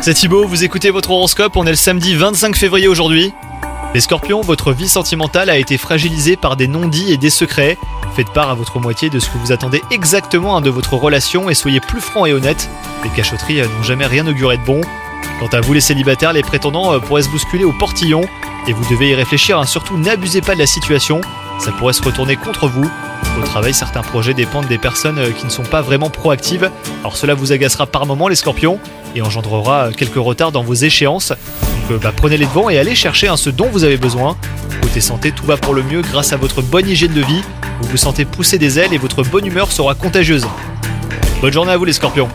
C'est Thibaut, vous écoutez votre horoscope, on est le samedi 25 février aujourd'hui. Les scorpions, votre vie sentimentale a été fragilisée par des non-dits et des secrets. Faites part à votre moitié de ce que vous attendez exactement de votre relation et soyez plus franc et honnête. Les cachotteries n'ont jamais rien auguré de bon. Quant à vous les célibataires, les prétendants euh, pourraient se bousculer au portillon et vous devez y réfléchir, hein. surtout n'abusez pas de la situation, ça pourrait se retourner contre vous. Au travail, certains projets dépendent des personnes euh, qui ne sont pas vraiment proactives, alors cela vous agacera par moments les scorpions et engendrera quelques retards dans vos échéances. Donc bah, prenez les devants et allez chercher hein, ce dont vous avez besoin. Côté santé, tout va pour le mieux grâce à votre bonne hygiène de vie. Vous vous sentez pousser des ailes et votre bonne humeur sera contagieuse. Bonne journée à vous les scorpions